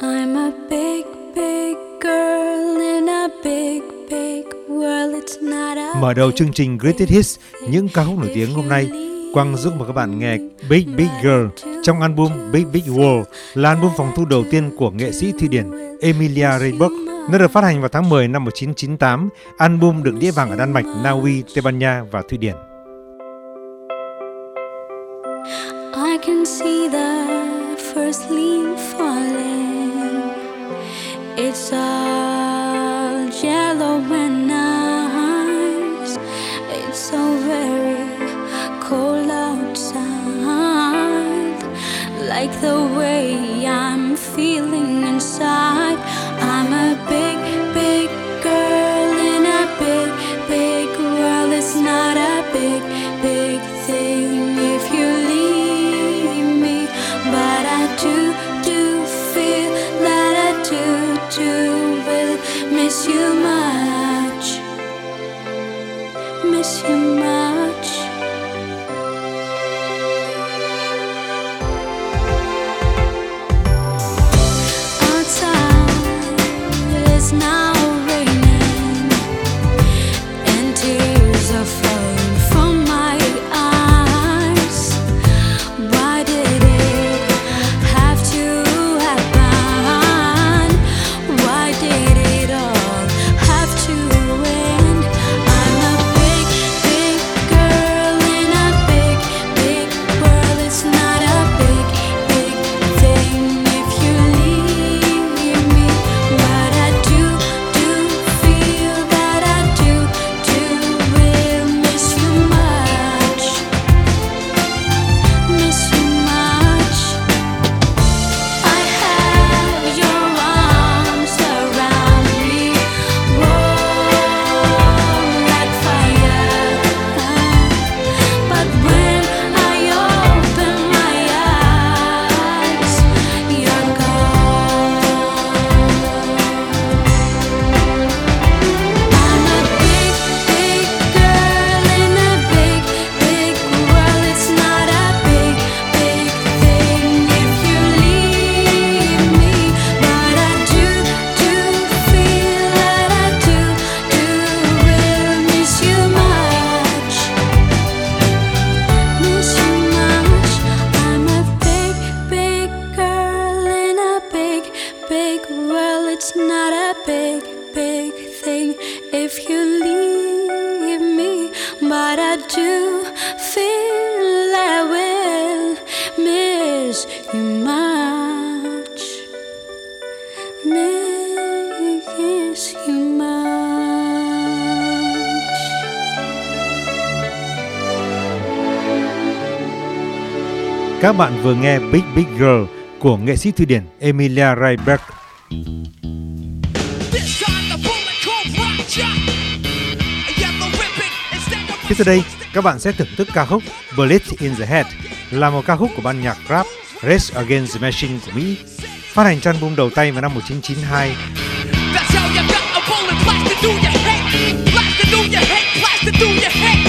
I'm a big, big girl in a big, big world. It's not a Mở đầu chương trình Greatest Hits, những ca khúc nổi tiếng hôm nay, Quang giúp mời các bạn nghe Big Big Girl trong album Big Big World là album phòng thu đầu tiên của nghệ sĩ Thụy Điển Emilia Rayburg. Nó được phát hành vào tháng 10 năm 1998, album được đĩa vàng ở Đan Mạch, Na Uy, Tây Ban Nha và Thụy Điển. I can see the first leaf Các bạn vừa nghe Big Big Girl của nghệ sĩ Thụy Điển Emilia Rybak. Tiếp theo đây, các bạn sẽ thưởng thức ca khúc Bullet in the Head là một ca khúc của ban nhạc rap Rage Against the Machine của Mỹ, phát hành trên album đầu tay vào năm 1992. That's how you got a bullet blasted through your head, blasted through your head, blasted through your head.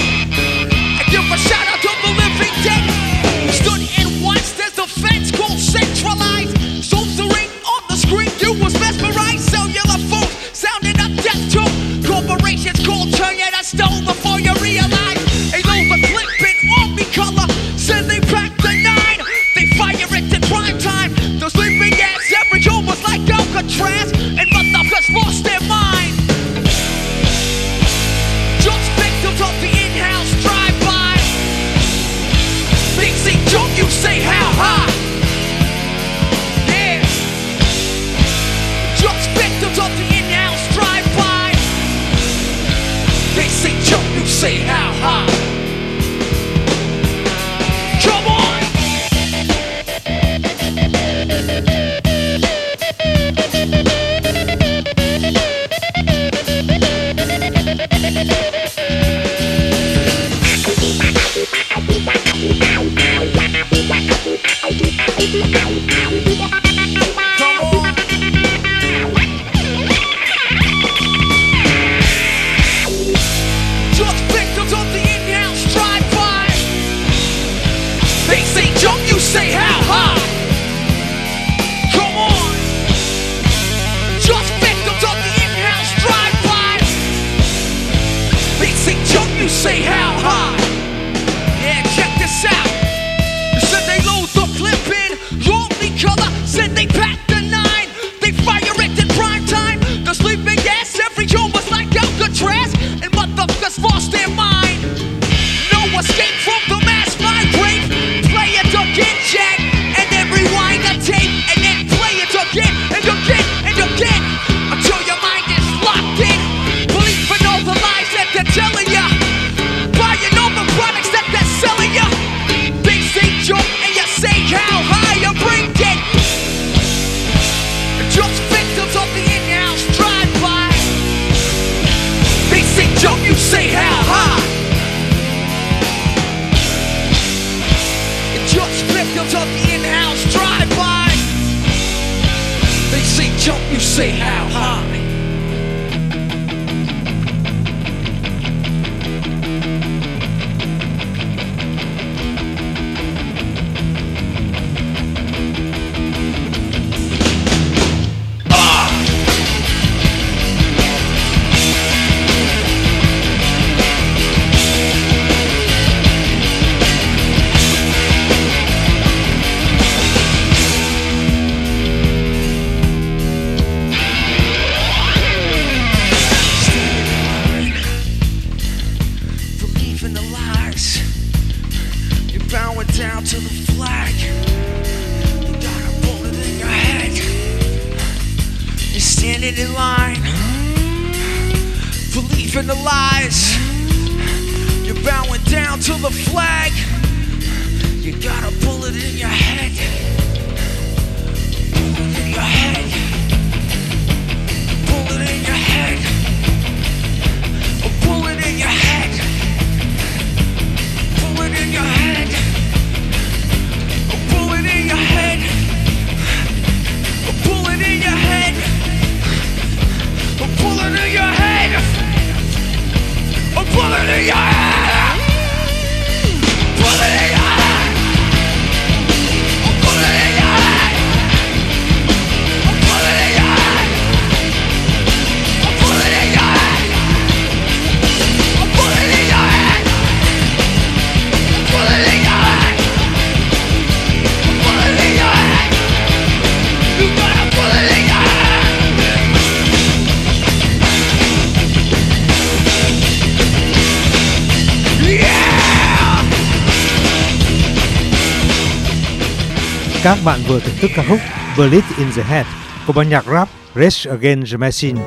Các bạn vừa thưởng thức ca khúc Bullet in the Head của ban nhạc rap Rage Against the Machine.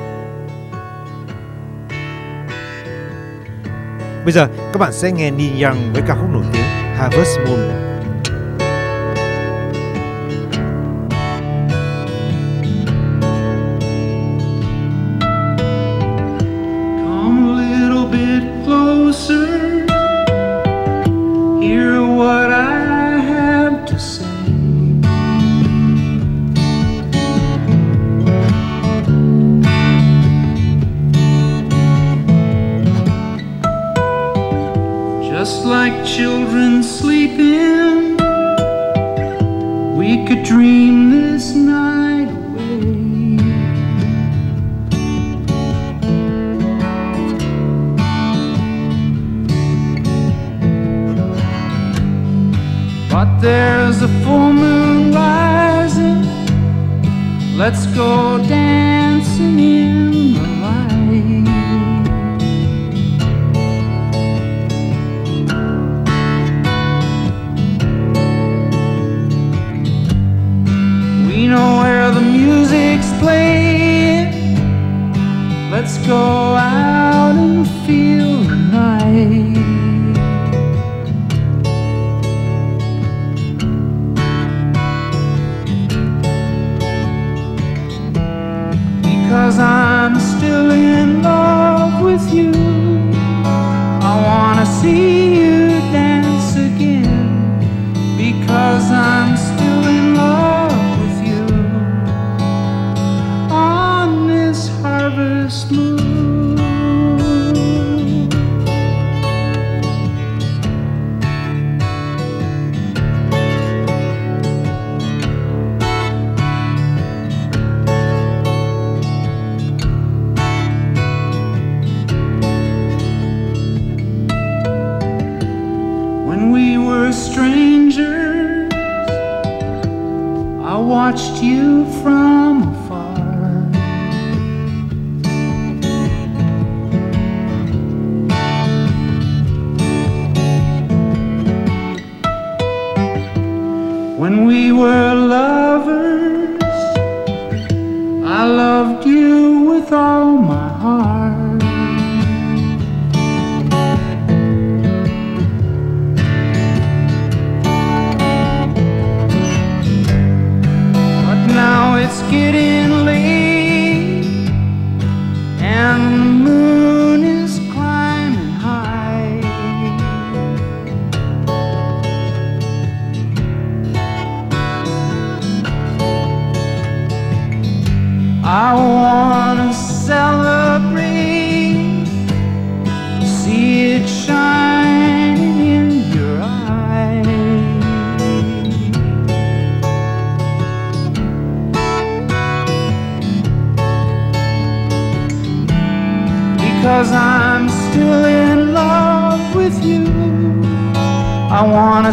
Bây giờ, các bạn sẽ nghe Neil Young với ca khúc nổi tiếng Harvest Moon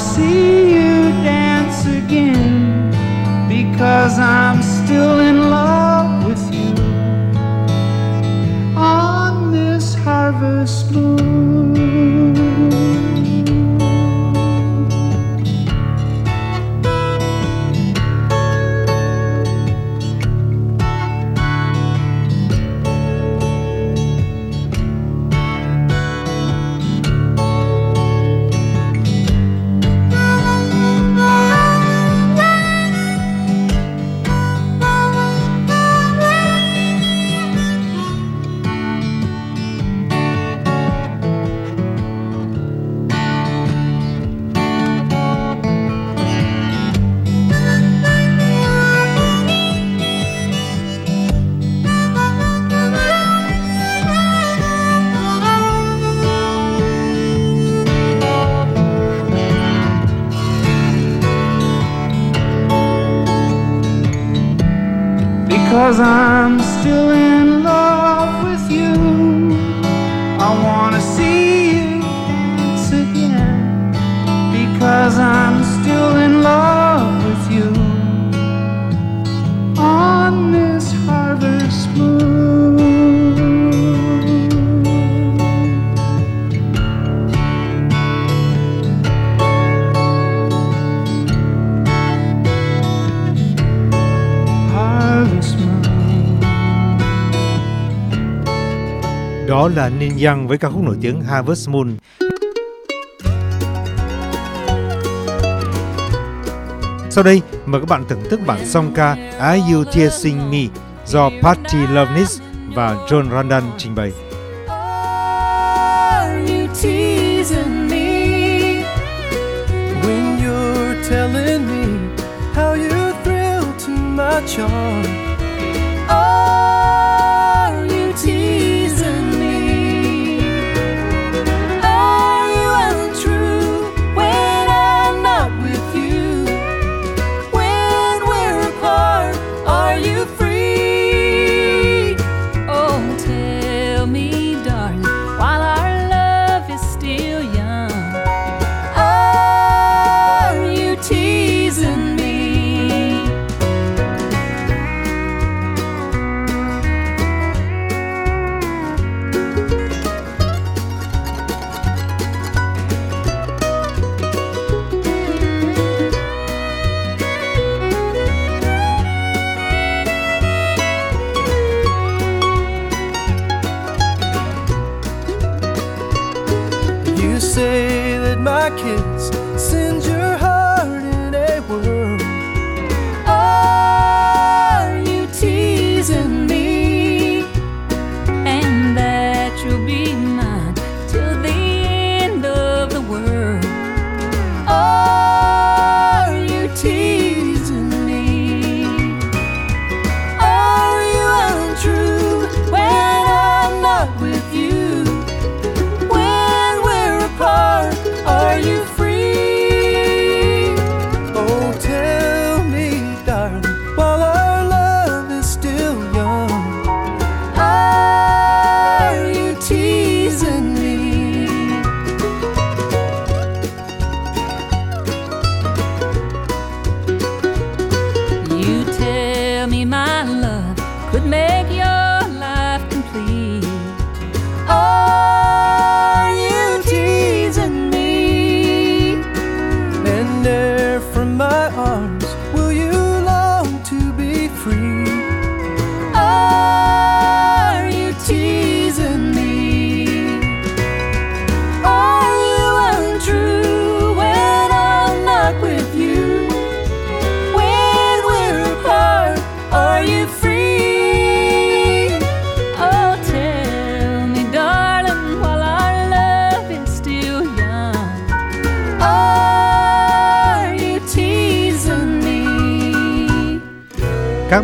see Đó là Ninh Young với ca khúc nổi tiếng Harvest Moon. Sau đây, mời các bạn thưởng thức bản song ca Are You Teasing Me do Patty Loveness và John Randall trình bày. Telling me how you thrill to my charm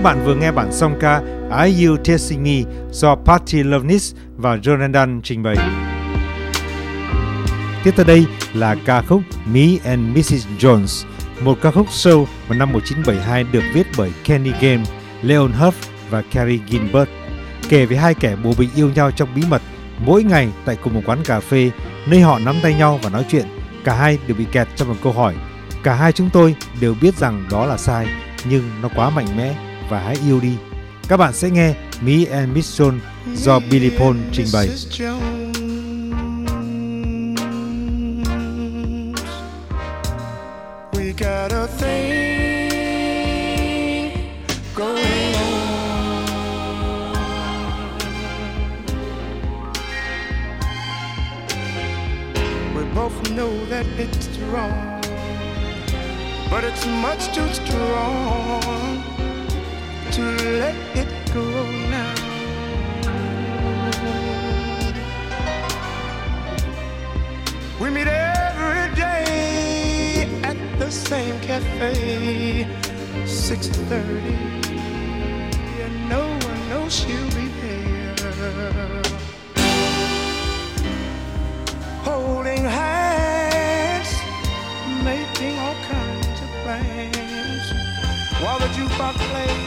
Bạn vừa nghe bản song ca Are You Testing Me do Patty Loveness và Jonathan trình bày. Tiếp tới đây là ca khúc Me and Mrs. Jones, một ca khúc soul vào năm 1972 được viết bởi Kenny Game, Leon Huff và Carrie Gilbert, kể về hai kẻ bố bị yêu nhau trong bí mật mỗi ngày tại cùng một quán cà phê nơi họ nắm tay nhau và nói chuyện. Cả hai đều bị kẹt trong một câu hỏi. Cả hai chúng tôi đều biết rằng đó là sai, nhưng nó quá mạnh mẽ và hãy yêu đi. Các bạn sẽ nghe Me and Miss Jones do Billy Paul trình bày. Got a thing going on. We both know that it's wrong, but it's much too strong to let it go now. We meet every day at the same cafe, 6:30, and no one knows she'll be there. Holding hands, making all kinds of plans, while the jukebox plays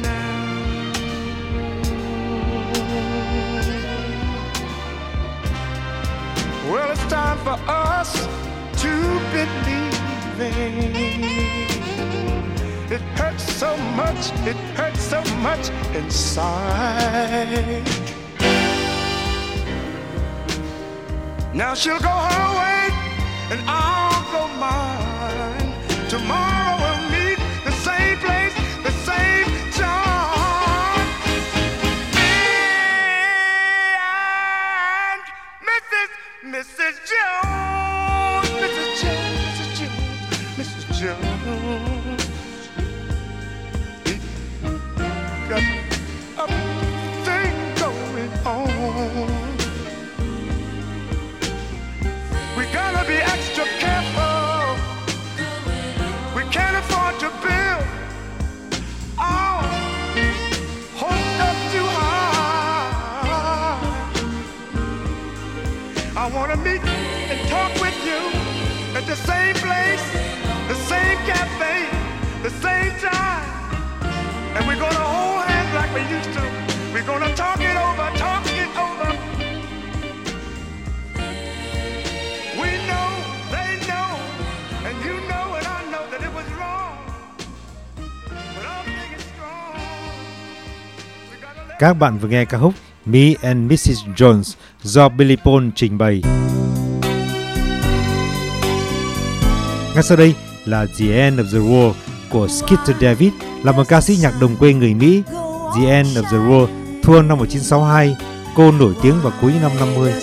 Well, it's time for us to believe. It hurts so much, it hurts so much inside. Now she'll go her way, and I'll go mine. Tomorrow Các bạn vừa nghe ca khúc Me and Mrs. Jones do Billy Paul trình bày. Ngay sau đây là The End of the World của Skeeter David là một ca sĩ nhạc đồng quê người Mỹ. The End of the World thua năm 1962, cô nổi tiếng vào cuối năm 50.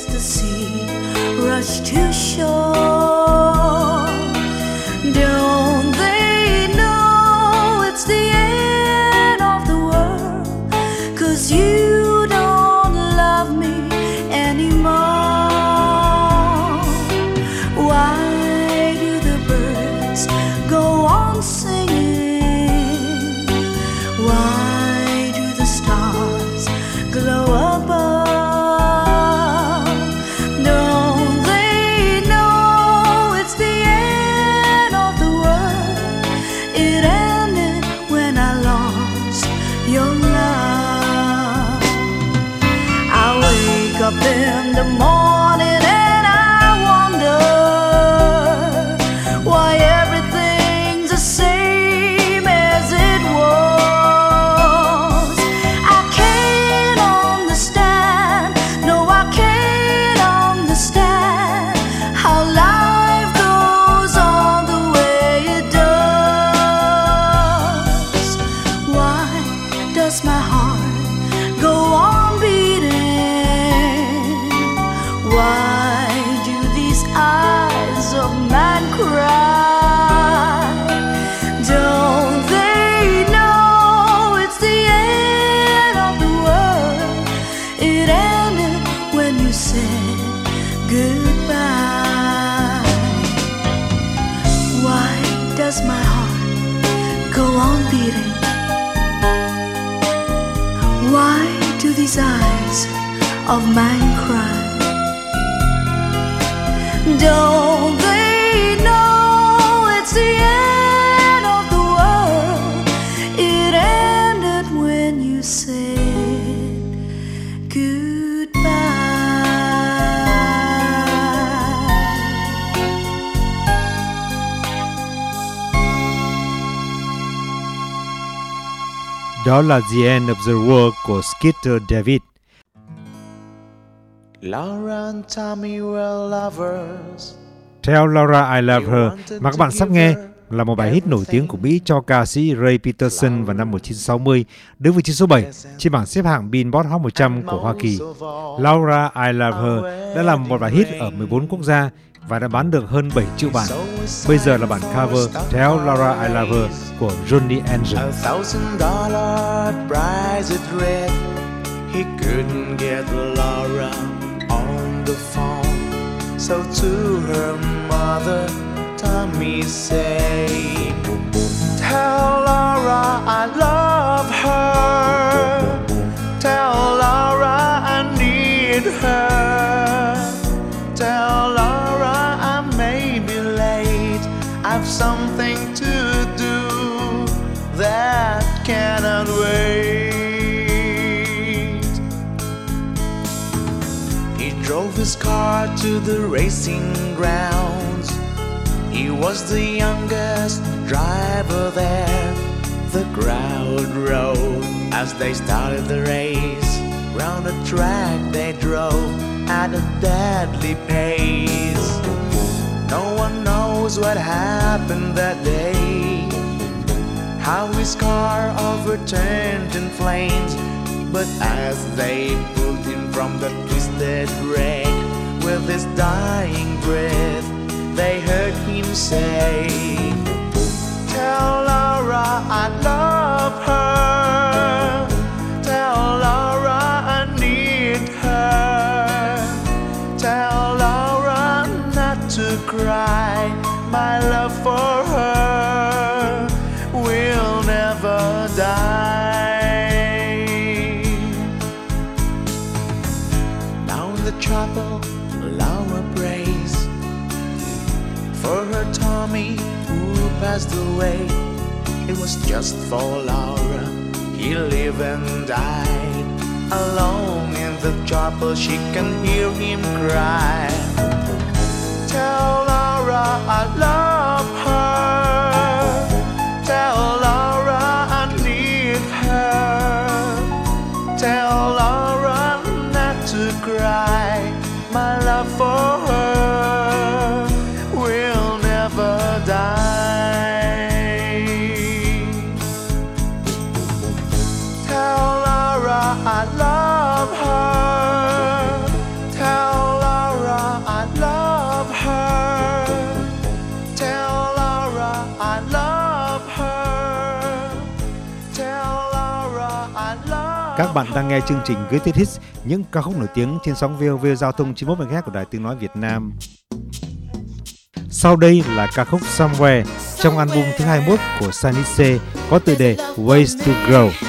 Đó là The End of the World của Skeeter David. Laura and Tommy were lovers. Theo Laura I Love Her mà các bạn sắp nghe là một bài hit nổi tiếng của Mỹ cho ca sĩ Ray Peterson vào năm 1960, đứng vị trí số 7 trên bảng xếp hạng Billboard Hot 100 của Hoa Kỳ. Laura I Love Her đã làm một bài hit ở 14 quốc gia và đã bán được hơn 7 triệu bản. Bây giờ là bản cover Tell Laura I Love Her của Johnny Angel. He couldn't get Laura on the phone. So to her mother, Tommy say, Tell Laura I love her. Cannot wait. He drove his car to the racing grounds. He was the youngest driver there. The crowd rose as they started the race. Round the track they drove at a deadly pace. No one knows what happened that day. How his car overturned in flames. But as they pulled him from the twisted wreck with his dying breath, they heard him say, Tell Laura I love Tommy who passed away. It was just for Laura, he lived and died. Alone in the chapel, she can hear him cry. Tell Laura I love Các bạn đang nghe chương trình Greatest Hits, những ca khúc nổi tiếng trên sóng VOV Giao thông 91 MHz của Đài Tiếng Nói Việt Nam. Sau đây là ca khúc Somewhere trong album thứ 21 của Sanice có tựa đề Ways to Grow.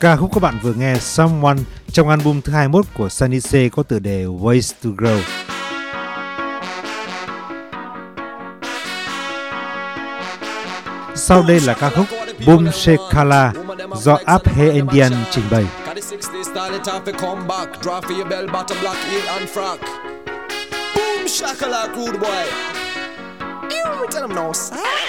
Ca khúc các bạn vừa nghe Someone trong album thứ 21 của Sunny C có tựa đề Ways to Grow. Sau đây là ca khúc Boom Shekala do Abhe Indian trình bày. Boom Shakala, crude boy. You tell him no, sir.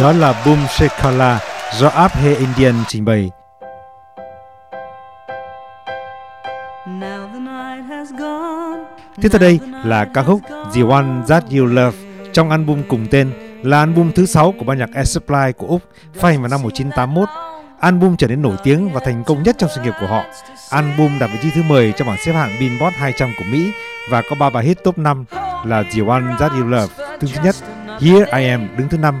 Đó là Boom Shakala do Abhe Indian trình bày. Tiếp theo đây là ca khúc The One That You Love trong album cùng tên là album thứ 6 của ban nhạc Air Supply của Úc phát hành vào năm 1981. Album trở nên nổi tiếng và thành công nhất trong sự nghiệp của họ. Album đạt vị trí thứ 10 trong bảng xếp hạng Billboard 200 của Mỹ và có 3 bài hit top 5 là The One That You Love đứng thứ nhất, Here I Am đứng thứ năm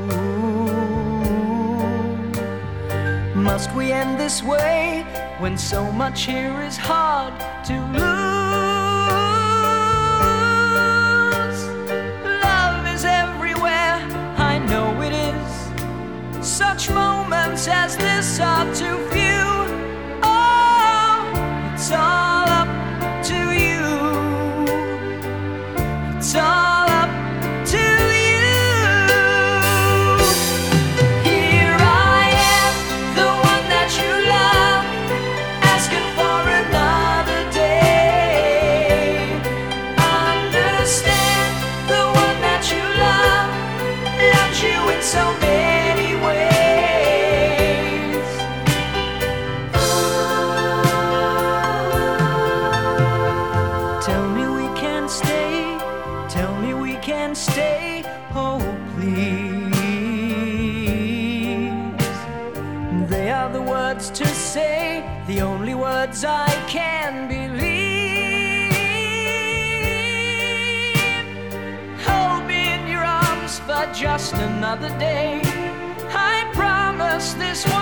must we end this way when so much here is hard to lose? Love is everywhere, I know it is. Such moments as this are too few. Oh, it's all. Words I can believe. Hold me in your arms for just another day. I promise this one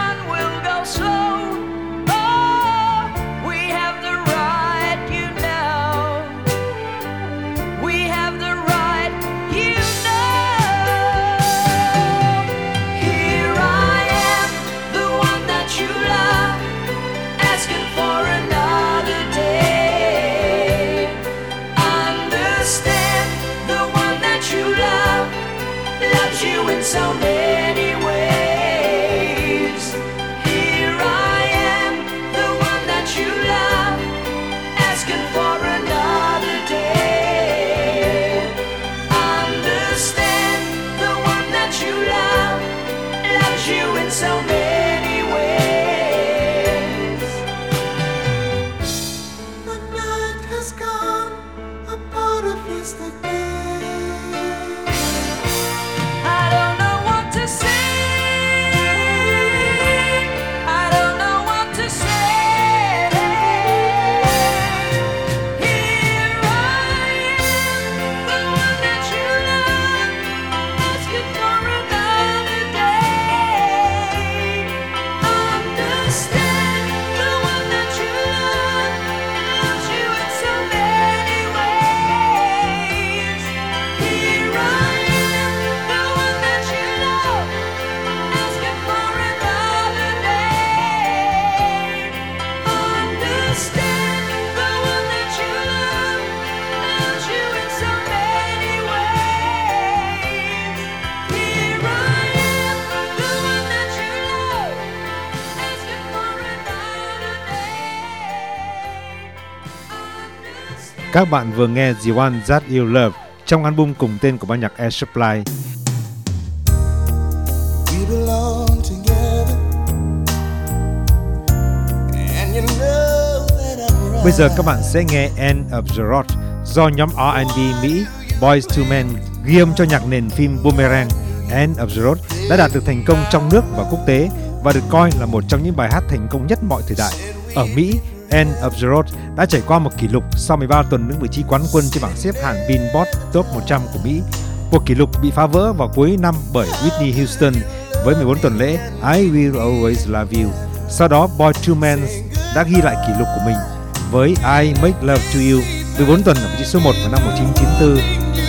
Các bạn vừa nghe The One That You Love trong album cùng tên của ban nhạc Air Supply. Bây giờ các bạn sẽ nghe End of the Road do nhóm R&B Mỹ Boys to Men ghi âm cho nhạc nền phim Boomerang. End of the Road đã đạt được thành công trong nước và quốc tế và được coi là một trong những bài hát thành công nhất mọi thời đại. Ở Mỹ, End of the Road đã trải qua một kỷ lục sau 13 tuần đứng vị trí quán quân trên bảng xếp hạng Billboard Top 100 của Mỹ. Cuộc kỷ lục bị phá vỡ vào cuối năm bởi Whitney Houston với 14 tuần lễ I Will Always Love You. Sau đó, Boy Two Men đã ghi lại kỷ lục của mình với I Make Love to You 14 tuần ở vị trí số 1 vào năm 1994.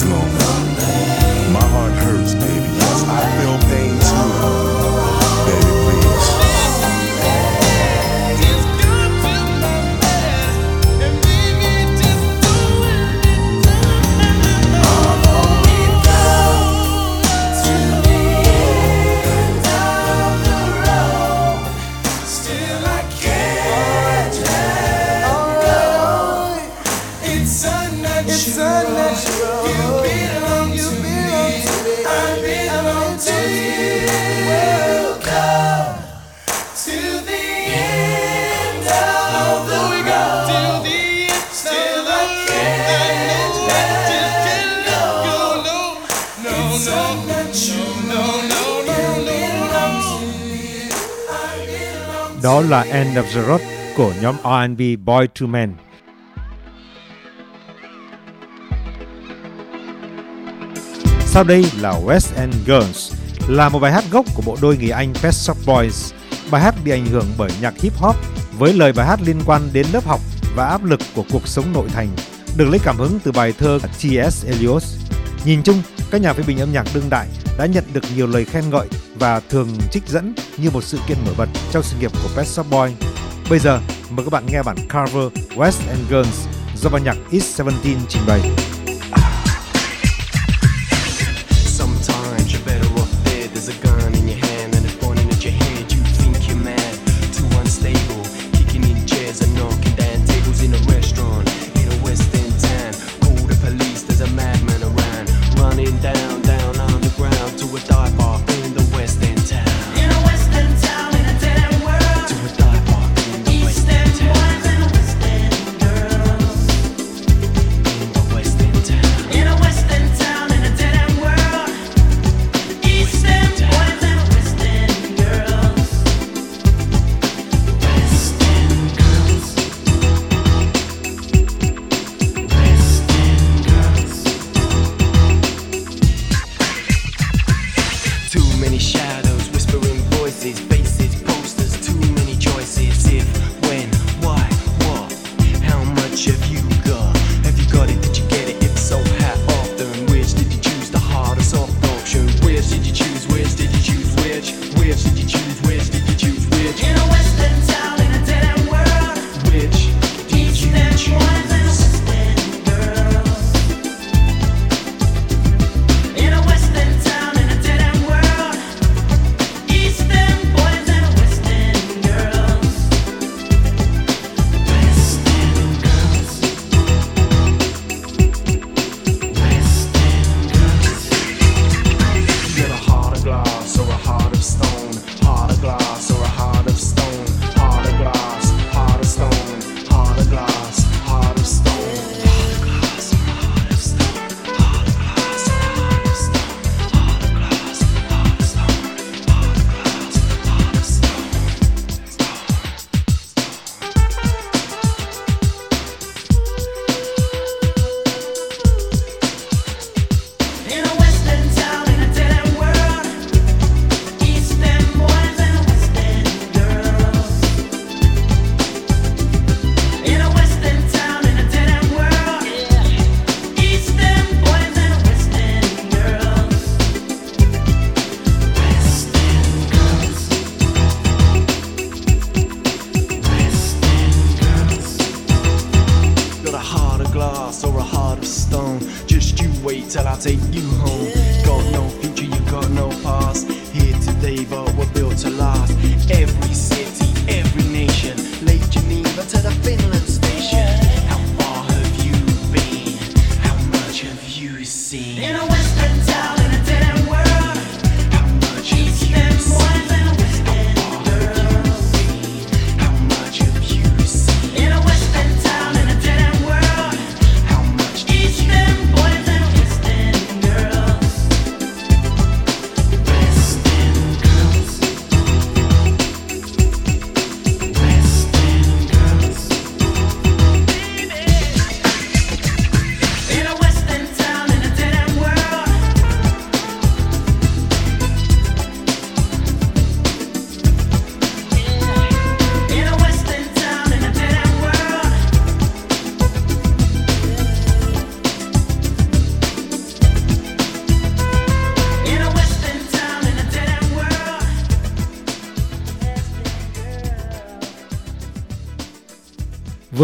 as long as Ken Navzarod của nhóm R&B Boy to Men. Sau đây là West End Girls, là một bài hát gốc của bộ đôi người Anh Pet Shop Boys. Bài hát bị ảnh hưởng bởi nhạc hip hop với lời bài hát liên quan đến lớp học và áp lực của cuộc sống nội thành, được lấy cảm hứng từ bài thơ T.S. Eliot. Nhìn chung, các nhà phê bình âm nhạc đương đại đã nhận được nhiều lời khen ngợi và thường trích dẫn như một sự kiện nổi bật trong sự nghiệp của Pet Shop Boy. Bây giờ, mời các bạn nghe bản cover West and Girls do ban nhạc East 17 trình bày.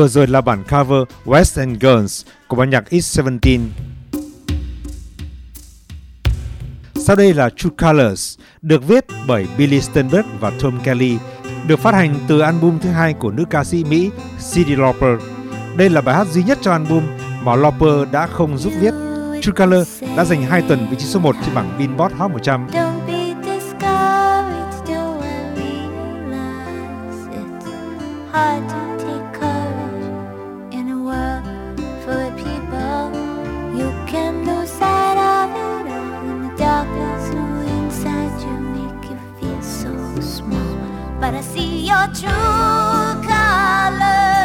Vừa rồi là bản cover West End Girls của ban nhạc X17. Sau đây là True Colors, được viết bởi Billy Steinberg và Tom Kelly, được phát hành từ album thứ hai của nữ ca sĩ Mỹ Cyndi Lauper. Đây là bài hát duy nhất cho album mà Lauper đã không giúp viết. True Colors đã giành 2 tuần vị trí số 1 trên bảng Billboard Hot 100. Hard to but I see your true colors.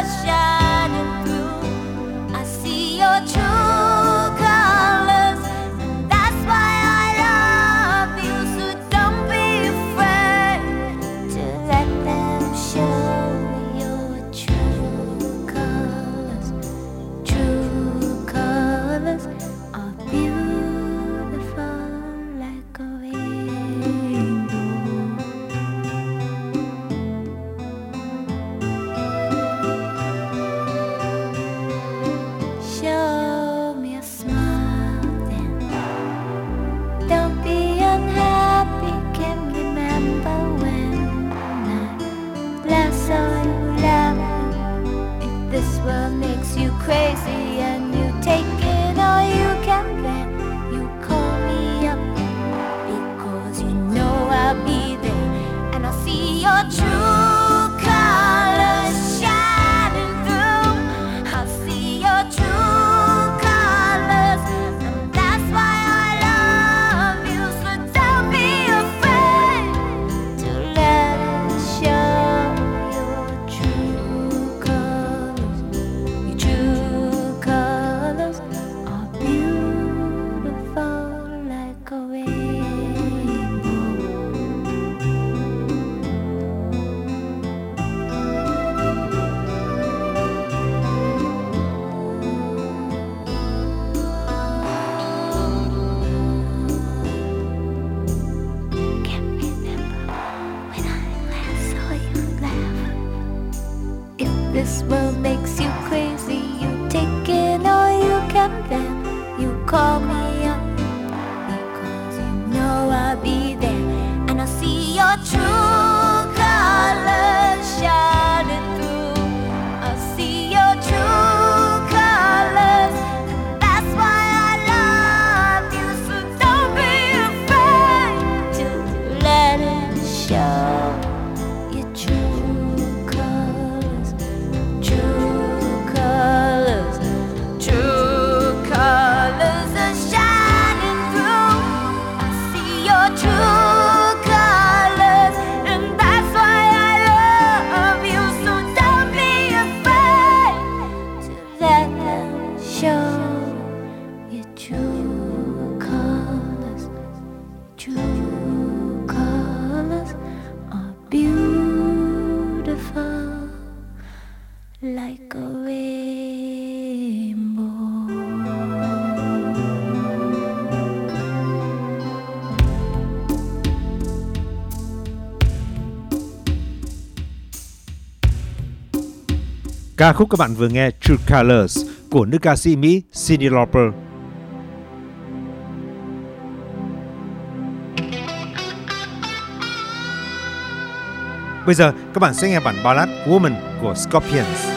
Ca khúc các bạn vừa nghe, True Colors, của nữ ca sĩ Mỹ Cyndi Lauper. Bây giờ, các bạn sẽ nghe bản ballad Woman của Scorpions.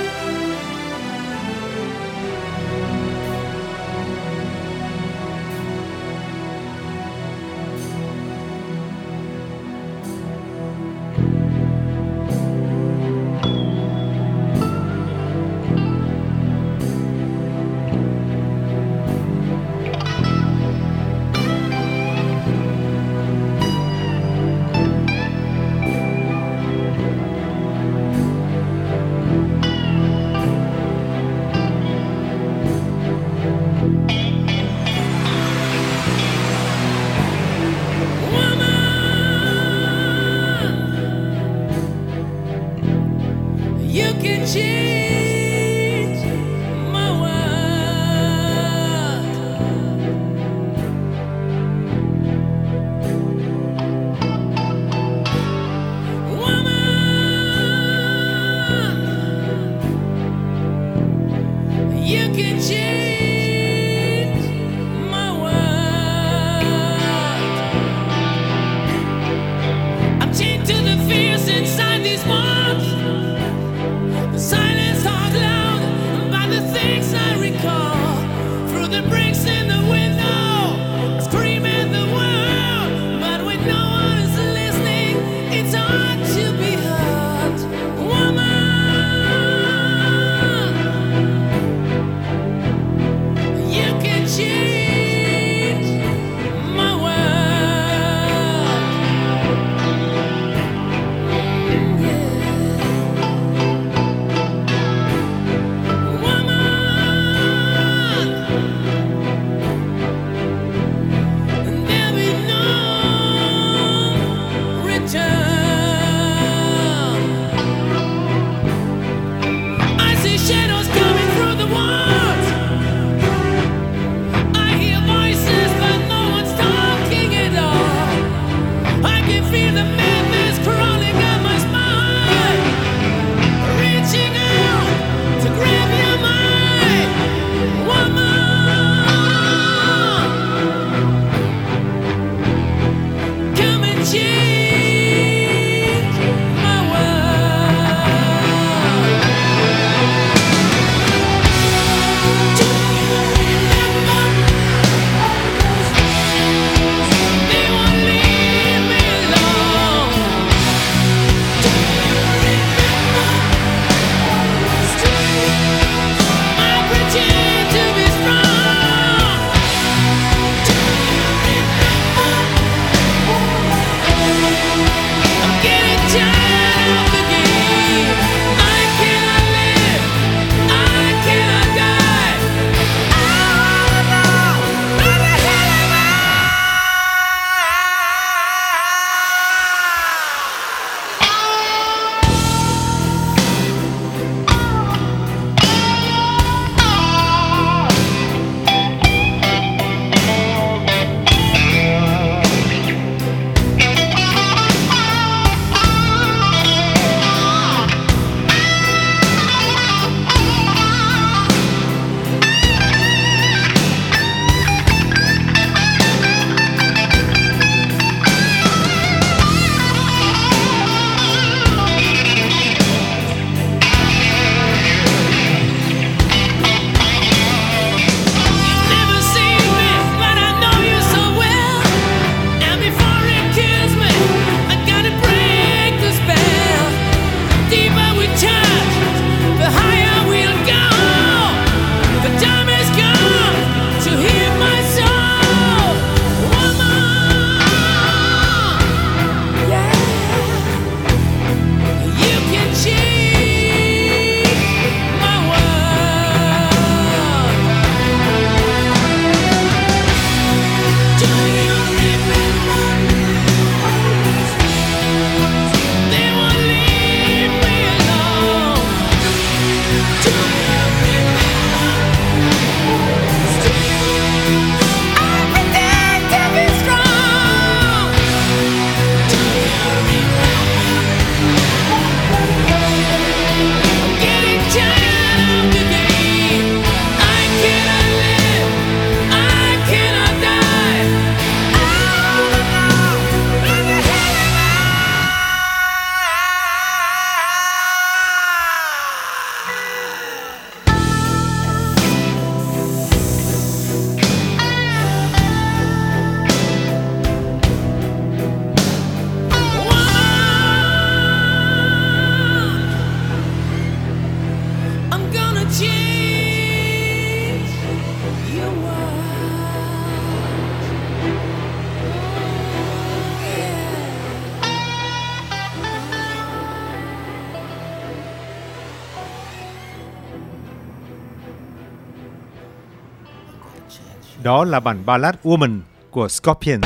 Đó là bản ballad Woman của Scorpions.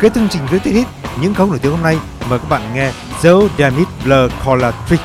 Kết thúc chương trình với tiết hit những khấu nổi tiếng hôm nay, mời các bạn nghe Joe Damit Blur Collar Trick.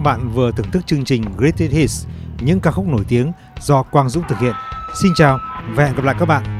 Các bạn vừa thưởng thức chương trình Greatest Hits, những ca khúc nổi tiếng do Quang Dũng thực hiện. Xin chào và hẹn gặp lại các bạn